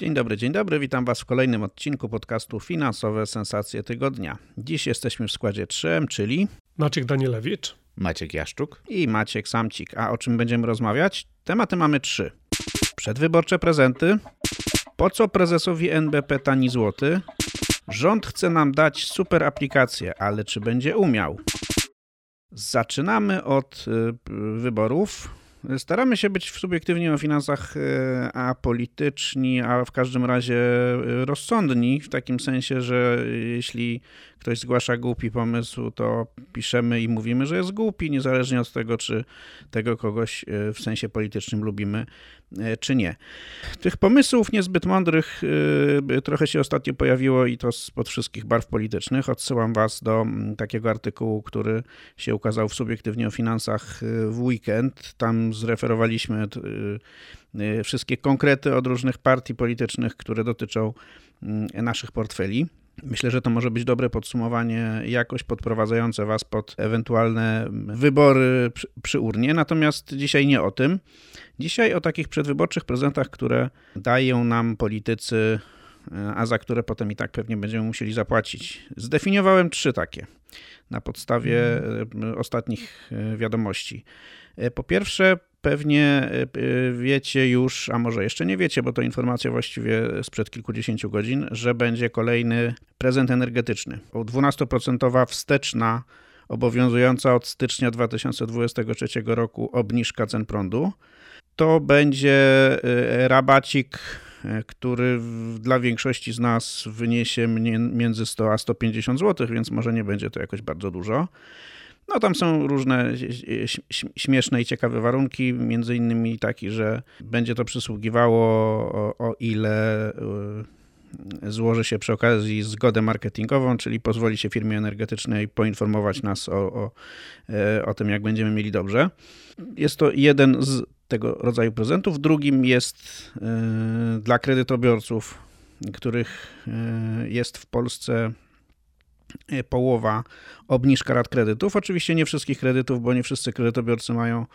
Dzień dobry, dzień dobry. Witam Was w kolejnym odcinku podcastu Finansowe Sensacje Tygodnia. Dziś jesteśmy w składzie 3, czyli Maciek Danielewicz, Maciek Jaszczuk i Maciek Samcik. A o czym będziemy rozmawiać? Tematy mamy trzy. Przedwyborcze prezenty. Po co prezesowi NBP tani złoty? Rząd chce nam dać super aplikację, ale czy będzie umiał? Zaczynamy od y, wyborów. Staramy się być subiektywnie o finansach e, apolityczni, a w każdym razie e, rozsądni, w takim sensie, że jeśli ktoś zgłasza głupi pomysł, to piszemy i mówimy, że jest głupi, niezależnie od tego, czy tego kogoś e, w sensie politycznym lubimy, czy nie. Tych pomysłów niezbyt mądrych trochę się ostatnio pojawiło i to spod wszystkich barw politycznych. Odsyłam Was do takiego artykułu, który się ukazał w Subiektywnie o Finansach w weekend. Tam zreferowaliśmy wszystkie konkrety od różnych partii politycznych, które dotyczą naszych portfeli. Myślę, że to może być dobre podsumowanie, jakoś podprowadzające Was pod ewentualne wybory przy, przy, urnie. Natomiast dzisiaj nie o tym. Dzisiaj o takich przedwyborczych prezentach, które dają nam politycy, a za które potem i tak pewnie będziemy musieli zapłacić. Zdefiniowałem trzy takie na podstawie ostatnich wiadomości. Po pierwsze, pewnie wiecie już, a może jeszcze nie wiecie, bo to informacja właściwie sprzed kilkudziesięciu godzin, że będzie kolejny prezent energetyczny. 12% wsteczna obowiązująca od stycznia 2023 roku obniżka cen prądu. To będzie rabacik, który dla większości z nas wyniesie między 100 a 150 zł, więc może nie będzie to jakoś bardzo dużo. No tam są różne śmieszne i ciekawe warunki, między innymi taki, że będzie to przysługiwało o, o ile y, złoży się przy okazji zgodę marketingową, czyli pozwoli się firmie energetycznej poinformować nas o, o, e, o tym, jak będziemy mieli dobrze. Jest to jeden z tego rodzaju prezentów. Drugim jest y, dla kredytobiorców, których y, jest w Polsce połowa obniżka rat kredytów. Oczywiście nie wszystkich kredytów, bo nie wszyscy kredytobiorcy mają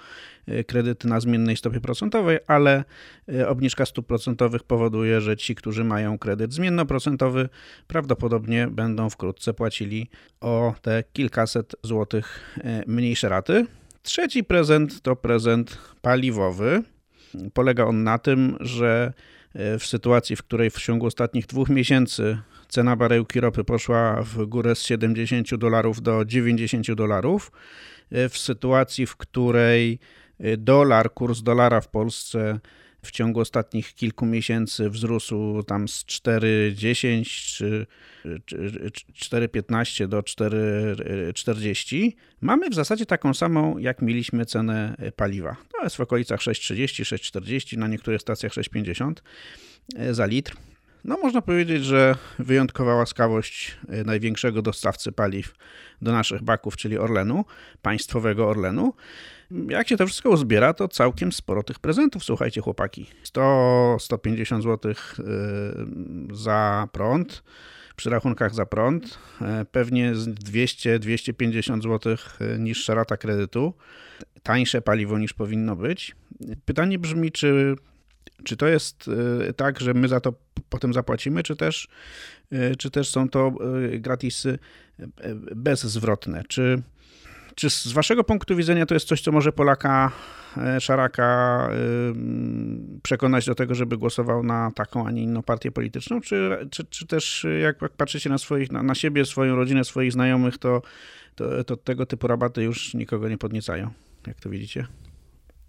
e, kredyty na zmiennej stopie procentowej, ale e, obniżka stóp procentowych powoduje, że ci, którzy mają kredyt zmiennoprocentowy, prawdopodobnie będą wkrótce płacili o te kilkaset złotych mniejsze raty. Trzeci prezent to prezent paliwowy. Polega on na tym, że w sytuacji, w której w ciągu ostatnich dwóch miesięcy cena baryłki ropy poszła w górę z 70 dolarów do 90 dolarów. E, w sytuacji, w której e, dolar, kurs dolara w Polsce w ciągu ostatnich kilku miesięcy wzrósł tam z 4,10 czy 4,15 do 4,40, mamy w zasadzie taką samą, jak mieliśmy cenę paliwa. To jest w okolicach 6,30, 6,40, na niektórych stacjach 6,50 e, za litr. No, można powiedzieć, że wyjątkowa łaskawość e, największego dostawcy paliw do naszych baków, czyli Orlenu, państwowego Orlenu. Jak się to wszystko uzbiera, to całkiem sporo tych prezentów, słuchajcie, chłopaki. 100-150 zł e, za prąd przy rachunkach za prąd, e, pewnie 200-250 zł niższa rata kredytu, tańsze paliwo niż powinno być. Pytanie brzmi, czy czy to jest e, tak, że my za to potem zapłacimy, czy też, e, czy też są to e, gratisy bezzwrotne? Czy, czy z waszego punktu widzenia to jest coś, co może Polaka szaraka przekonać do tego, żeby głosował na taką, a nie inną partię polityczną? Czy, czy, czy też jak patrzycie na, swoich, na, na siebie, swoją rodzinę, swoich znajomych, to, to, to tego typu rabaty już nikogo nie podniecają? Jak to widzicie?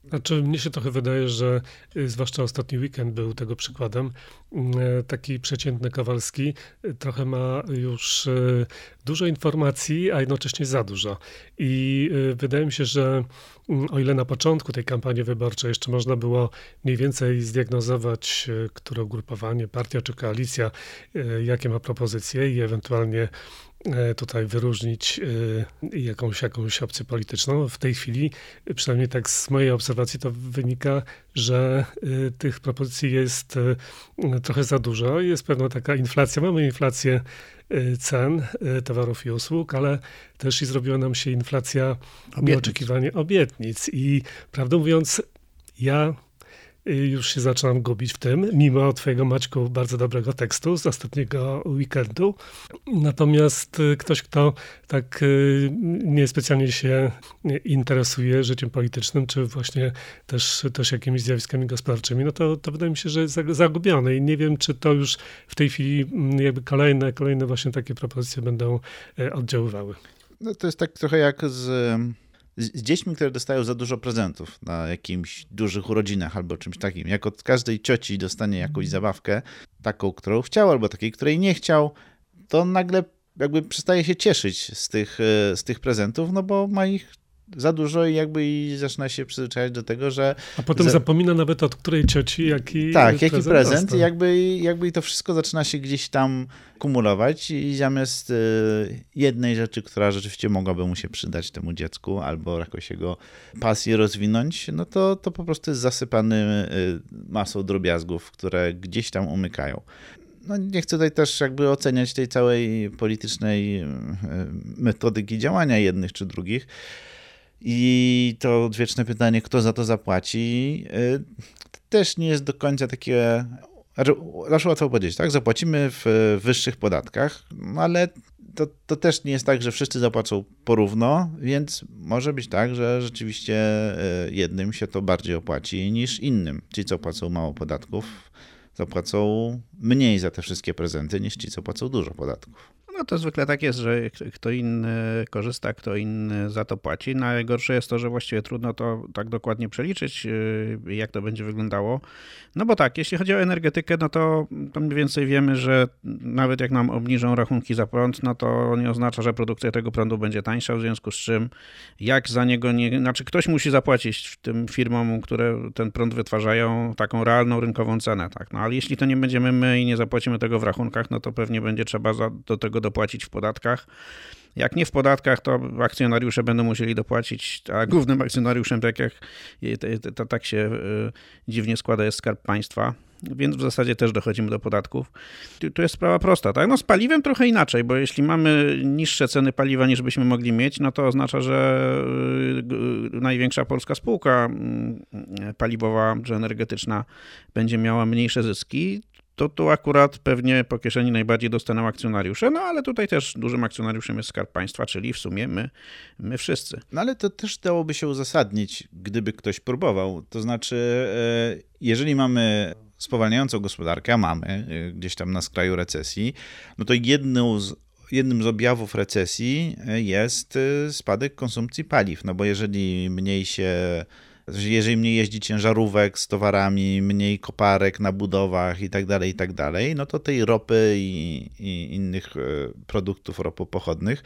Znaczy, mnie się trochę wydaje, że y, zwłaszcza ostatni weekend był tego przykładem. Mm, e, taki przeciętny Kowalski y, trochę ma już y, dużo informacji, a jednocześnie za dużo. I wydaje mi się, że mm, o ile na początku tej kampanii wyborczej jeszcze można było mniej więcej zdiagnozować, które ugrupowanie, partia czy koalicja, jakie ma propozycje i ewentualnie tutaj wyróżnić e, jakąś, jakąś opcję polityczną. W tej chwili, przynajmniej tak z mojej obserwacji, to wynika, że e, tych propozycji jest trochę za dużo. Jest pewna taka inflacja. Mamy inflację cen towarów i usług, ale też i zrobiła nam się inflacja nieoczekiwanie obietnic. I prawdę mówiąc, ja już się zaczynam gubić w tym, mimo twojego Maćku bardzo dobrego tekstu z ostatniego weekendu. Natomiast y, ktoś, kto tak y, niespecjalnie się interesuje życiem politycznym, czy właśnie też, też jakimiś zjawiskami gospodarczymi, no to, to wydaje mi się, że jest zagubiony i nie wiem, czy to już w tej chwili mm, jakby kolejne, kolejne właśnie takie propozycje będą y, oddziaływały. No to jest tak trochę jak z z, dziećmi, które dostają za dużo prezentów na jakimś dużych urodzinach albo czymś takim. Jak od każdej cioci dostanie jakąś zabawkę, taką, którą chciał, albo takiej, której nie chciał, to nagle jakby przestaje się cieszyć z tych, e, z tych prezentów, no bo ma ich za dużo i jakby i zaczyna się przyzwyczajać do tego, że... A potem za... zapomina nawet od której cioci, jaki Tak, jaki prezent, prezent i jakby, jakby to wszystko zaczyna się gdzieś tam kumulować i zamiast y, jednej rzeczy, która rzeczywiście mogłaby mu się przydać temu dziecku albo jakoś jego pasję rozwinąć, no to, to po prostu jest zasypany y, masą drobiazgów, które gdzieś tam umykają. No nie chcę tutaj też jakby oceniać tej całej politycznej y, metodyki działania jednych czy drugich, i to odwieczne pytanie, kto za to zapłaci, y, też nie jest do końca takie. Znaczy łatwo powiedzieć, tak? Zapłacimy w wyższych podatkach, no ale to, to też nie jest tak, że wszyscy zapłacą porówno, więc może być tak, że rzeczywiście y, jednym się to bardziej opłaci niż innym. Ci, co płacą mało podatków, zapłacą mniej za te wszystkie prezenty niż ci, co płacą dużo podatków. No to zwykle tak jest, że kto inny korzysta, kto inny za to płaci. Najgorsze jest to, że właściwie trudno to tak dokładnie przeliczyć, yy, jak to będzie wyglądało. No bo tak, jeśli chodzi o energetykę, no to, to mniej więcej wiemy, że nawet jak nam obniżą rachunki za prąd, no to nie oznacza, że produkcja tego prądu będzie tańsza, w związku z czym jak za niego nie... Znaczy ktoś musi zapłacić tym firmom, które ten prąd wytwarzają, taką realną rynkową cenę, tak. No ale jeśli to nie będziemy my i nie zapłacimy tego w rachunkach, no to pewnie będzie trzeba za, do tego dopłacić w podatkach. Jak nie w podatkach, to akcjonariusze będą musieli dopłacić, a głównym akcjonariuszem, tak jak to, tak się y, dziwnie składa, jest Skarb Państwa. Więc w zasadzie też dochodzimy do podatków. Tu jest sprawa prosta, tak? No z paliwem trochę inaczej, bo jeśli mamy niższe ceny paliwa niż byśmy mogli mieć, no to oznacza, że y, największa polska spółka mm, paliwowa czy energetyczna będzie miała mniejsze zyski to tu akurat pewnie po kieszeni najbardziej dostaną akcjonariusze, no ale tutaj też dużym akcjonariuszem jest Skarb Państwa, czyli w sumie my, my wszyscy. No ale to też dałoby się uzasadnić, gdyby ktoś próbował. To znaczy, e, jeżeli mamy spowalniającą gospodarkę, a mamy e, gdzieś tam na skraju recesji, no to jedną z jednym z objawów recesji e, jest spadek konsumpcji paliw, no bo jeżeli mniej się jeżeli mniej jeździ ciężarówek z towarami, mniej koparek na budowach i tak dalej, i tak dalej, no to tej ropy i, i innych e, produktów ropopochodnych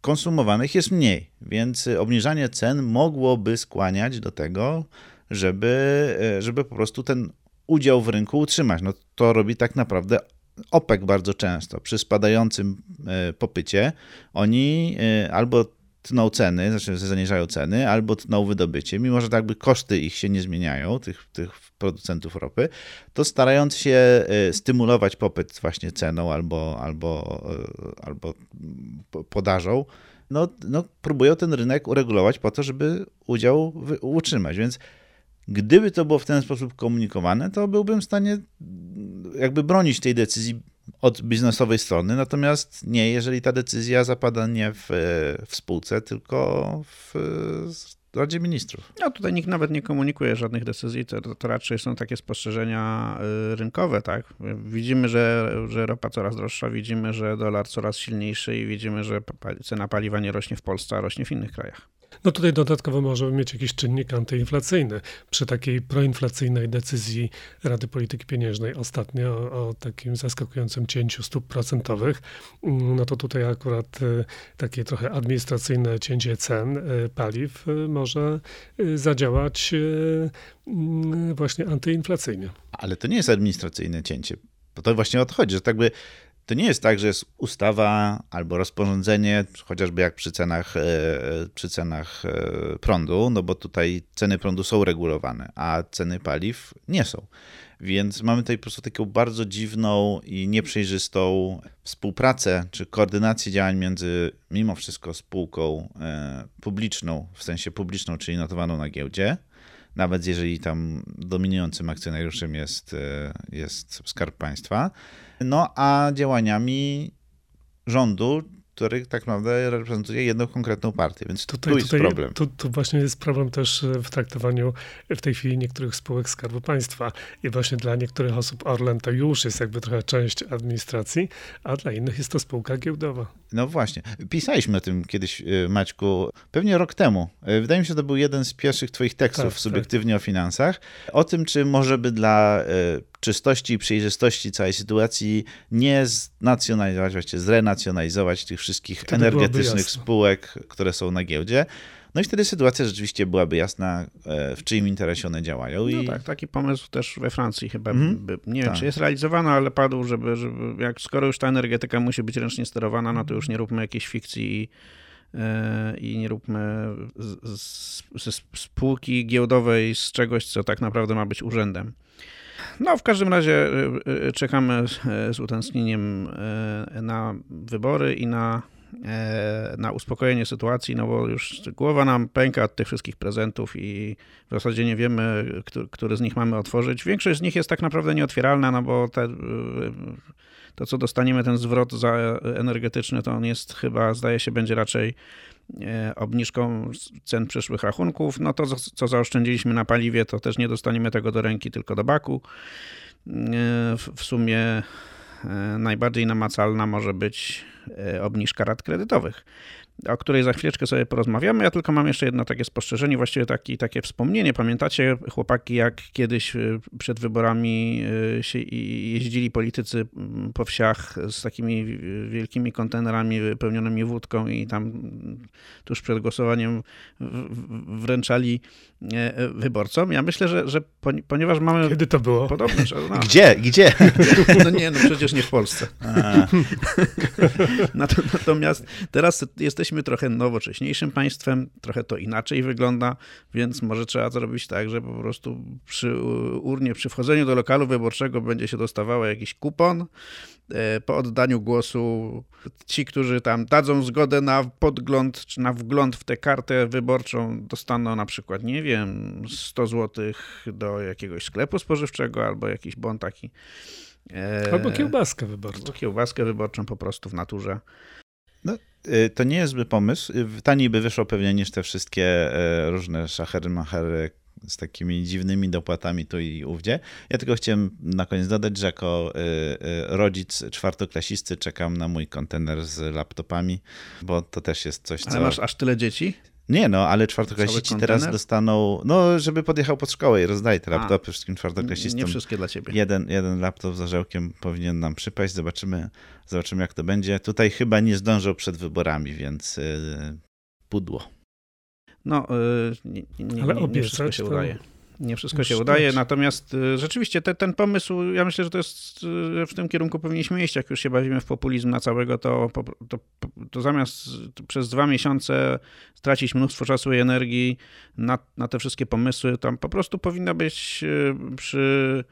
konsumowanych jest mniej, więc obniżanie cen mogłoby skłaniać do tego, żeby, e, żeby po prostu ten udział w rynku utrzymać. No to robi tak naprawdę OPEC bardzo często. Przy spadającym e, popycie oni albo tną ceny, znaczy zaniżają ceny, albo tną wydobycie, mimo że tak by koszty ich się nie zmieniają, tych, tych producentów ropy, to starając się e, stymulować popyt właśnie ceną albo, albo, e, albo podażą, no, no próbują ten rynek uregulować po to, żeby udział utrzymać. Więc gdyby to było w ten sposób komunikowane, to byłbym w stanie jakby bronić tej decyzji od biznesowej strony, natomiast nie, jeżeli ta decyzja zapada nie w, w spółce, tylko w Radzie Ministrów. No tutaj nikt nawet nie komunikuje żadnych decyzji, to, to raczej są takie spostrzeżenia y, rynkowe, tak? Widzimy, że, że ropa coraz droższa, widzimy, że dolar coraz silniejszy i widzimy, że cena paliwa nie rośnie w Polsce, a rośnie w innych krajach. No tutaj dodatkowo możemy mieć jakiś czynnik antyinflacyjny. Przy takiej proinflacyjnej decyzji Rady Polityki Pieniężnej ostatnio o, o takim zaskakującym cięciu stóp procentowych, mm, no to tutaj akurat y, takie trochę administracyjne cięcie cen y, paliw y, może zadziałać mm, właśnie antyinflacyjnie. Ale to nie jest administracyjne cięcie. To właśnie o to chodzi, że tak by to nie jest tak, że jest ustawa albo rozporządzenie, chociażby jak przy cenach, e, przy cenach e, prądu, no bo tutaj ceny prądu są regulowane, a ceny paliw nie są. Więc mamy tutaj po prostu taką bardzo dziwną i nieprzejrzystą współpracę czy koordynację działań między mimo wszystko spółką e, publiczną, w sensie publiczną, czyli notowaną na giełdzie, nawet jeżeli tam dominującym akcjonariuszem jest, jest Skarb Państwa, no a działaniami rządu, który tak naprawdę reprezentuje jedną konkretną partię, więc tutaj, tu jest tutaj, problem. Tu, tu, właśnie jest problem też w traktowaniu w tej chwili niektórych spółek Skarbu Państwa i właśnie dla niektórych osób Orlen to już jest jakby trochę część administracji, a dla innych jest to spółka giełdowa. No właśnie. Pisaliśmy o tym kiedyś, y, Maćku, pewnie rok temu. Wydaje mi się, że to był jeden z pierwszych twoich tekstów tak, subiektywnie tak. o finansach. O tym, czy może by dla czystości i przejrzystości całej sytuacji nie znacjonalizować, właściwie zrenacjonalizować tych wszystkich wtedy energetycznych spółek, które są na giełdzie. No i wtedy sytuacja rzeczywiście byłaby jasna, e, w czyim interesie one działają. I... No tak, taki pomysł też we Francji chyba, mm by, nie tak. wiem czy jest realizowany, ale padł, żeby, żeby jak skoro już ta energetyka musi być ręcznie sterowana, no to już nie róbmy jakiejś fikcji i, e, i nie róbmy ze spółki giełdowej z czegoś, co tak naprawdę ma być urzędem. No, w każdym razie y, y, czekamy z utęsknieniem y, na wybory i na, na uspokojenie sytuacji, no bo już głowa nam pęka od tych wszystkich prezentów i w zasadzie nie wiemy, który, z nich mamy otworzyć. Większość z nich jest tak naprawdę nieotwieralna, no bo te, to, co dostaniemy, ten zwrot energetyczny, to on jest chyba, zdaje się, będzie raczej E, obniżką cen przyszłych rachunków, no to co zaoszczędziliśmy na paliwie, to też nie dostaniemy tego do ręki, tylko do baku. E, w sumie e, najbardziej namacalna może być obniżka rat kredytowych o której za chwileczkę sobie porozmawiamy. Ja tylko mam jeszcze jedno takie spostrzeżenie, właściwie taki, takie wspomnienie. Pamiętacie, chłopaki, jak kiedyś y, przed wyborami y, się jeździli politycy mm, po wsiach z takimi wielkimi kontenerami wypełnionymi wódką i tam tuż przed głosowaniem wręczali e, e, wyborcom? Ja myślę, że, że ponieważ mamy... Kiedy to było? Podobne, że, no, gdzie? Gdzie? No nie, no przecież nie w Polsce. Natomiast teraz jesteśmy jesteśmy trochę nowocześniejszym państwem, trochę to inaczej wygląda, więc może trzeba zrobić tak, że po prostu przy urnie, przy wchodzeniu do lokalu wyborczego będzie się dostawało jakiś kupon. E, po oddaniu głosu ci, którzy tam dadzą zgodę na podgląd czy na wgląd w tę kartę wyborczą, dostaną na przykład, nie wiem, 100 zł do jakiegoś sklepu spożywczego albo jakiś bon taki. E, albo kiełbaskę wyborczą. Albo kiełbaskę wyborczą po prostu w naturze. No, y, to nie jest zły pomysł. Y, taniej by wyszło pewnie niż te wszystkie y, różne szachery, machery z takimi dziwnymi dopłatami tu i ówdzie. Ja tylko chciałem na koniec dodać, że jako rodzic czwartoklasisty czekam na mój kontener z laptopami, bo to też jest coś, co... Ale masz aż tyle dzieci? Nie no, ale czwartoklasiści teraz dostaną, no żeby podjechał pod szkołę i rozdaje te laptopy wszystkim czwartoklasistom. Nie wszystkie dla ciebie. Jeden, jeden laptop z orzełkiem powinien nam przypaść, zobaczymy, zobaczymy jak to będzie. Tutaj chyba nie zdążą przed wyborami, więc yy, pudło. No, yy, nie, nie, nie, nie wszystko się to... udaje nie wszystko się udaje. Natomiast y, rzeczywiście te, ten pomysł, ja myślę, że to jest y, w tym kierunku powinniśmy iść. Jak już się bawimy w populizm na całego, to, to, to zamiast przez dwa miesiące stracić mnóstwo czasu i energii na, na te wszystkie pomysły, tam po prostu powinna być y, przy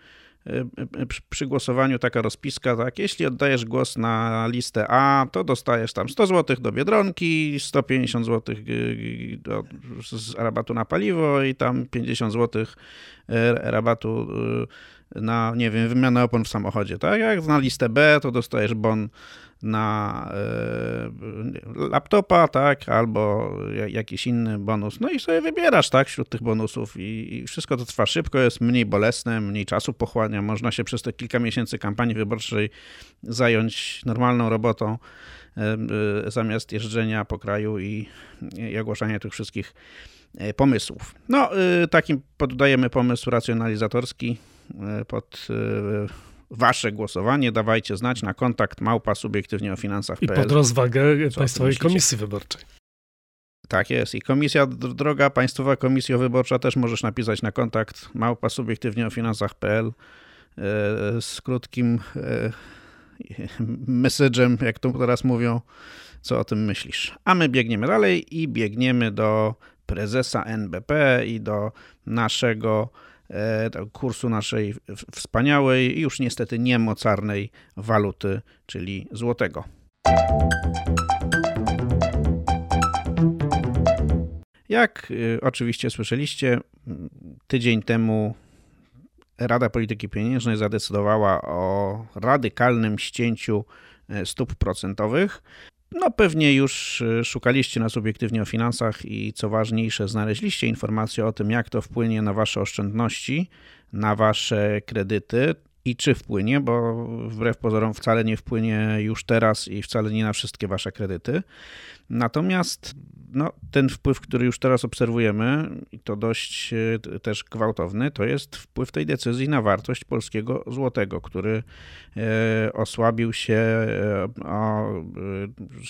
przy głosowaniu taka rozpiska, tak, jeśli oddajesz głos na listę A, to dostajesz tam 100 zł do Biedronki, 150 zł z rabatu na paliwo i tam 50 zł rabatu na, nie wiem, wymianę opon w samochodzie, tak? Jak na listę B, to dostajesz bon na y, laptopa, tak, albo jakiś inny bonus. No i sobie wybierasz, tak, wśród tych bonusów i, i, wszystko to trwa szybko, jest mniej bolesne, mniej czasu pochłania, można się przez te kilka miesięcy kampanii wyborczej zająć normalną robotą y, zamiast jeżdżenia po kraju i, i ogłaszania tych wszystkich pomysłów. No, takim poddajemy pomysł racjonalizatorski pod wasze głosowanie. Dawajcie znać na kontakt małpa subiektywnie o finansach. I pod rozwagę Państwowej Komisji Wyborczej. Tak jest. I komisja, droga Państwowa Komisja Wyborcza też możesz napisać na kontakt małpa subiektywnie o finansach.pl e, z krótkim e, message'em, jak to teraz mówią, co o tym myślisz. A my biegniemy dalej i biegniemy do prezesa NBP i do naszego E, kursu naszej wspaniałej, już niestety niemocarnej waluty, czyli złotego. Jak y, oczywiście słyszeliście, tydzień temu Rada Polityki Pieniężnej zadecydowała o radykalnym ścięciu e, stóp procentowych. No pewnie już y, szukaliście nas obiektywnie o finansach i co ważniejsze, znaleźliście informacje o tym, jak to wpłynie na wasze oszczędności, na wasze kredyty i czy wpłynie, bo wbrew pozorom wcale nie wpłynie już teraz i wcale nie na wszystkie wasze kredyty. Natomiast no, ten wpływ, który już teraz obserwujemy, i to dość e, też gwałtowny, to jest wpływ tej decyzji na wartość polskiego złotego, który e, osłabił się e, o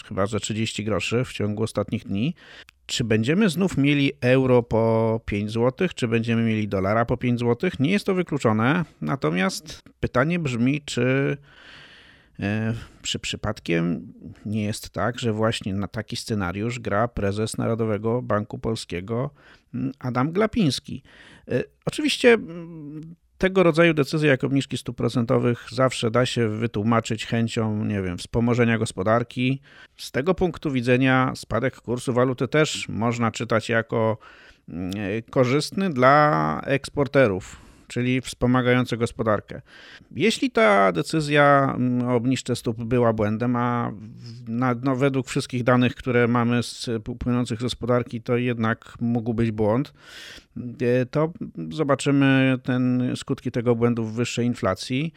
chyba ze 30 groszy w ciągu ostatnich dni. Czy będziemy znów mieli euro po 5 zł, czy będziemy mieli dolara po 5 zł? Nie jest to wykluczone. Natomiast pytanie brzmi, czy czy przypadkiem nie jest tak, że właśnie na taki scenariusz gra prezes Narodowego Banku Polskiego mm, Adam Glapiński? E, oczywiście mm, tego rodzaju decyzje jak obniżki stóp procentowych zawsze da się wytłumaczyć chęcią, nie wiem, wspomożenia gospodarki. Z tego punktu widzenia spadek kursu waluty też można czytać jako mm, korzystny dla eksporterów czyli wspomagające gospodarkę. Jeśli ta decyzja mm, o obniżce stóp była błędem, a na, no, według wszystkich danych, które mamy z płynących z gospodarki, to jednak mógł być błąd, e, to zobaczymy ten, skutki tego błędu w wyższej inflacji.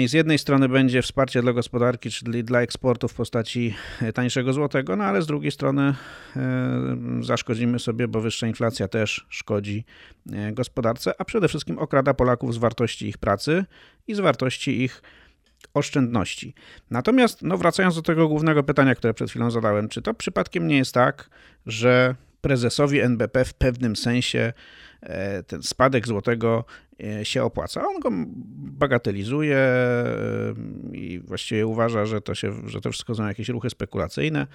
I z jednej strony będzie wsparcie dla gospodarki, czyli dla eksportu w postaci tańszego złotego, no ale z drugiej strony e, zaszkodzimy sobie, bo wyższa inflacja też szkodzi e, gospodarce, a przede wszystkim okrada Polaków z wartości ich pracy i z wartości ich oszczędności. Natomiast, no wracając do tego głównego pytania, które przed chwilą zadałem, czy to przypadkiem nie jest tak, że prezesowi NBP w pewnym sensie e, ten spadek złotego e, się opłaca. On go bagatelizuje e, i właściwie uważa, że to, się, że to wszystko są jakieś ruchy spekulacyjne,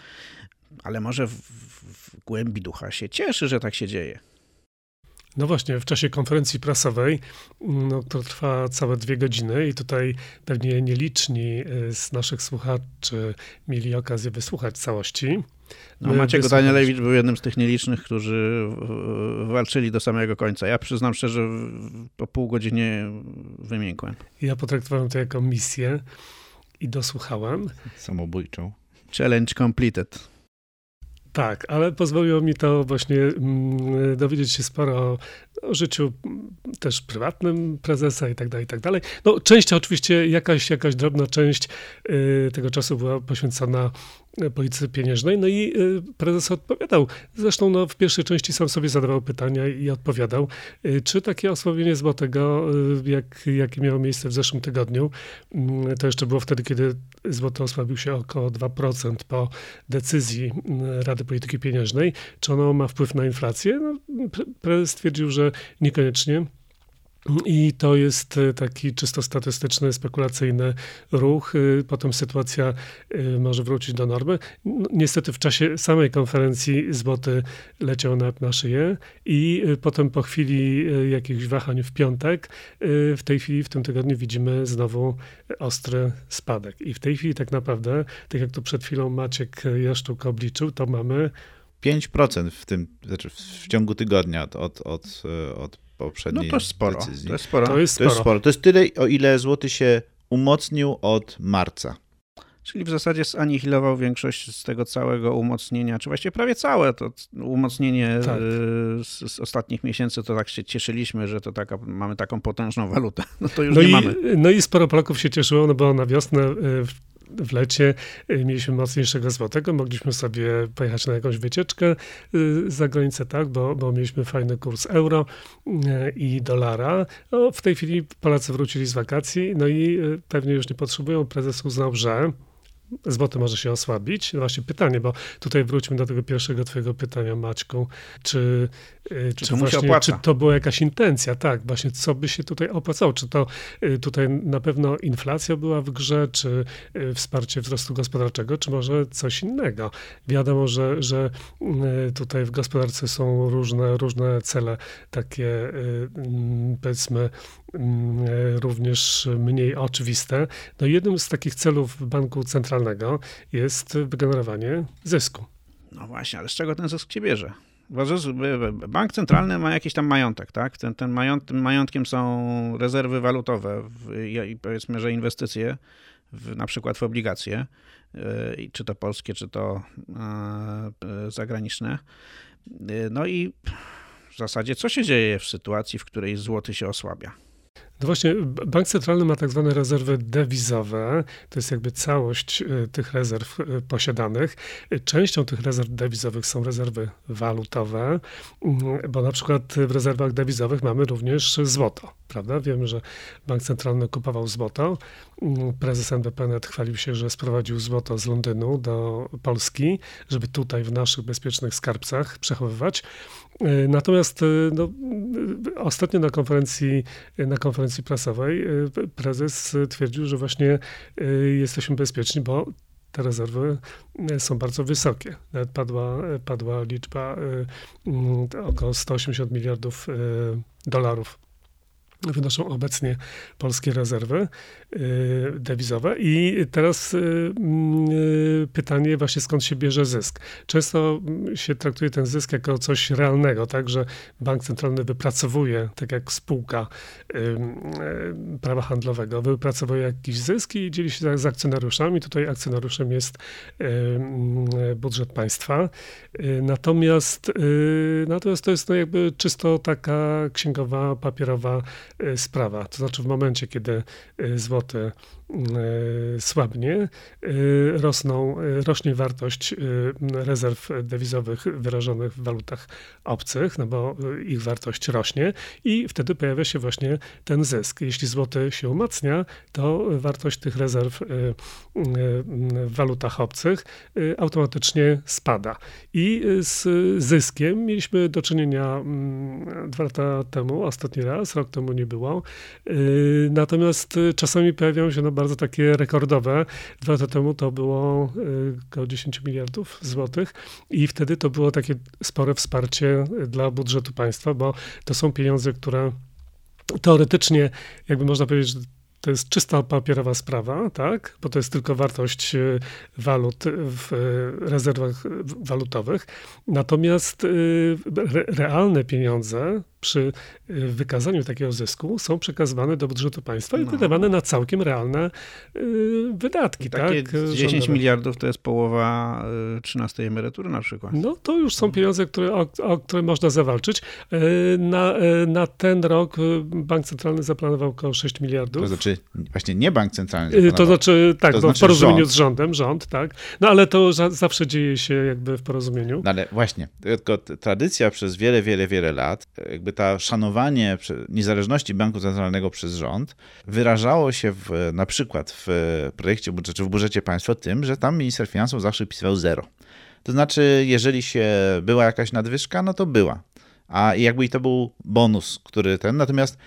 ale może w, w głębi ducha się cieszy, że tak się dzieje. No właśnie, w czasie konferencji prasowej, no, to trwa całe dwie godziny i tutaj pewnie nieliczni z naszych słuchaczy mieli okazję wysłuchać całości. No, Maciek Danielewicz był jednym z tych nielicznych, którzy walczyli do samego końca. Ja przyznam szczerze, po pół godzinie wymiękłem. Ja potraktowałem to jako misję i dosłuchałem. Samobójczą. Challenge completed. Tak, ale pozwoliło mi to właśnie mm, dowiedzieć się sporo o, życiu też prywatnym prezesa i tak dalej, i tak dalej. No, część oczywiście, jakaś, jakaś drobna część y, tego czasu była poświęcona polityce pieniężnej. No i y, prezes odpowiadał. Zresztą no, w pierwszej części sam sobie zadawał pytania i odpowiadał, y, czy takie osłabienie złotego, jak, jakie miało miejsce w zeszłym tygodniu, mm, to jeszcze było wtedy, kiedy złoto osłabił się około 2% po decyzji Rady Polityki Pieniężnej. Czy ono ma wpływ na inflację? No, prezes stwierdził, że niekoniecznie. I to jest e, taki czysto statystyczny, spekulacyjny ruch. E, potem sytuacja e, może wrócić do normy. No, niestety w czasie samej konferencji złoty leciał na, na szyję i potem po chwili jakichś wahań w piątek, w tej chwili, w tym tygodniu widzimy znowu ostry spadek. I w tej chwili tak naprawdę, tak jak tu przed chwilą Maciek Jaszczuk obliczył, to mamy 5% w tym, znaczy w ciągu tygodnia od, od, od, od poprzedniej No to jest sporo. decyzji. To jest sporo. To jest To jest sporo. sporo. To jest tyle, o ile złoty się umocnił od marca. Czyli w zasadzie zanihilował większość z tego całego umocnienia, czy właściwie prawie całe to umocnienie Tak. y, z, z ostatnich miesięcy, to tak się cieszyliśmy, że to taka, mamy taką potężną walutę. No to już No nie i, mamy. no i sporo Polaków się cieszyło, no bo na wiosnę y, w, lecie y, mieliśmy mocniejszego złotego, mogliśmy sobie pojechać na jakąś wycieczkę y, za granicę, tak, bo, bo mieliśmy fajny kurs euro y, i dolara. No, w tej chwili Polacy wrócili z wakacji, no i pewnie już nie potrzebują. Prezes uznał, że złoty może się osłabić. No właśnie pytanie, bo tutaj wróćmy do tego pierwszego twojego pytania, Maćku. Czy, y, czy, to właśnie, czy to była jakaś intencja? Tak, właśnie co by się tutaj opłacało? Czy to y, tutaj na pewno inflacja była w grze, czy y, wsparcie wzrostu gospodarczego, czy może coś innego? Wiadomo, że, że tutaj w gospodarce są różne, różne cele, takie powiedzmy mm, również mniej oczywiste. No jednym z takich celów banku centralnego jest wygenerowanie zysku. No właśnie, ale z czego ten zysk się bierze? Bank centralny ma jakiś tam majątek, tak? Ten, ten tym majątkiem są rezerwy walutowe i, powiedzmy, że inwestycje, w, na przykład w obligacje, y, czy to polskie, czy to e, e, zagraniczne. Y, No i w zasadzie co się dzieje w sytuacji, w której złoty się osłabia? No właśnie, bank centralny ma tak zwane rezerwy dewizowe. To jest jakby całość y, tych rezerw y, posiadanych. Częścią tych rezerw dewizowych są rezerwy walutowe, mm, bo na przykład w rezerwach dewizowych mamy również złoto, prawda? Wiemy, że bank centralny kupował złoto. Mm, Prezes NBP net chwalił się, że sprowadził złoto z Londynu do Polski, żeby tutaj w naszych bezpiecznych skarbcach przechowywać. Y, Natomiast no, ostatnio na konferencji, na konferencji prasowej y, prezes twierdził, że właśnie y, jesteśmy bezpieczni, bo te rezerwy y, są bardzo wysokie. Nawet padła, padła liczba mm, około 180 miliardów dolarów wynoszą obecnie polskie rezerwy y, dewizowe. I teraz y, mm, y, pytanie właśnie skąd się bierze zysk. Często mm, się traktuje ten zysk jako coś realnego, tak, że bank centralny wypracowuje, tak jak spółka prawa handlowego, wypracowuje jakiś zysk i dzieli się z akcjonariuszami. Tutaj akcjonariuszem jest budżet państwa. Natomiast, natomiast to jest no jakby czysto taka księgowa, papierowa sprawa. To znaczy w momencie, kiedy y, złoty y, słabnie, y, rosną, y, rośnie wartość rezerw dewizowych wyrażonych w walutach obcych, no bo ich wartość rośnie i wtedy pojawia się właśnie ten zysk. Jeśli złoty się umacnia, to wartość tych rezerw w walutach obcych automatycznie spada. I z zyskiem mieliśmy do czynienia mm, dwa lata temu, ostatni raz, rok temu nie było. Natomiast czasami pojawiają się no bardzo takie rekordowe. Dwa lata temu to było y, około 10 miliardów złotych i wtedy to było takie spore wsparcie y, dla budżetu państwa, bo to są pieniądze, które teoretycznie, jakby można powiedzieć, to jest czysta papierowa sprawa, tak? Bo to jest tylko wartość y, walut w rezerwach walutowych. Natomiast re, realne pieniądze przy y, wykazaniu takiego zysku są przekazywane do budżetu państwa i No. wydawane na całkiem realne y, wydatki, Takie tak? 10 rządowe. miliardów to jest połowa y, 13 emerytury na przykład. No to już są pieniądze, które, o, o które można zawalczyć. Na, na ten rok Bank Centralny zaplanował około 6 miliardów. To znaczy właśnie nie bank centralny. Y, To znaczy, tak, To no, znaczy w porozumieniu rząd. z rządem, rząd, tak. No ale to za, zawsze dzieje się jakby w porozumieniu. No ale właśnie, tylko tradycja przez wiele, wiele, wiele lat, jakby ta szanowanie prze- niezależności banku centralnego przez rząd wyrażało się w, na przykład w projekcie budżetu, w budżecie państwa tym, że tam minister finansów zawsze pisywał zero. To znaczy, jeżeli się była jakaś nadwyżka, no to była. A jakby i to był bonus, który ten, natomiast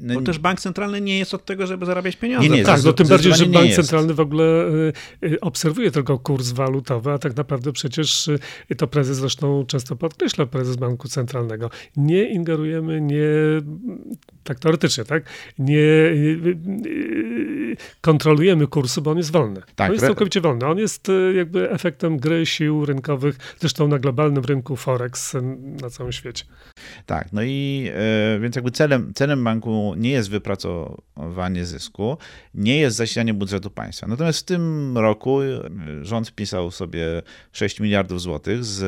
no, Bo też bank centralny nie jest od tego, żeby zarabiać pieniądze. Nie, nie, tak, no tym bardziej, że bank jest. centralny w ogóle y, y, obserwuje tylko kurs walutowy, a tak naprawdę przecież y, to prezes zresztą często podkreśla, prezes banku centralnego. Nie ingerujemy, nie, tak teoretycznie, tak, nie, kontrolujemy kursu, bo on jest wolny. Tak, on jest całkowicie wolny. On jest jakby efektem gry sił rynkowych, zresztą na globalnym rynku Forex na całym świecie. Tak, no i więc jakby celem, celem banku nie jest wypracowanie zysku, nie jest zasilanie budżetu państwa. Natomiast w tym roku e, rząd wpisał sobie 6 miliardów złotych z,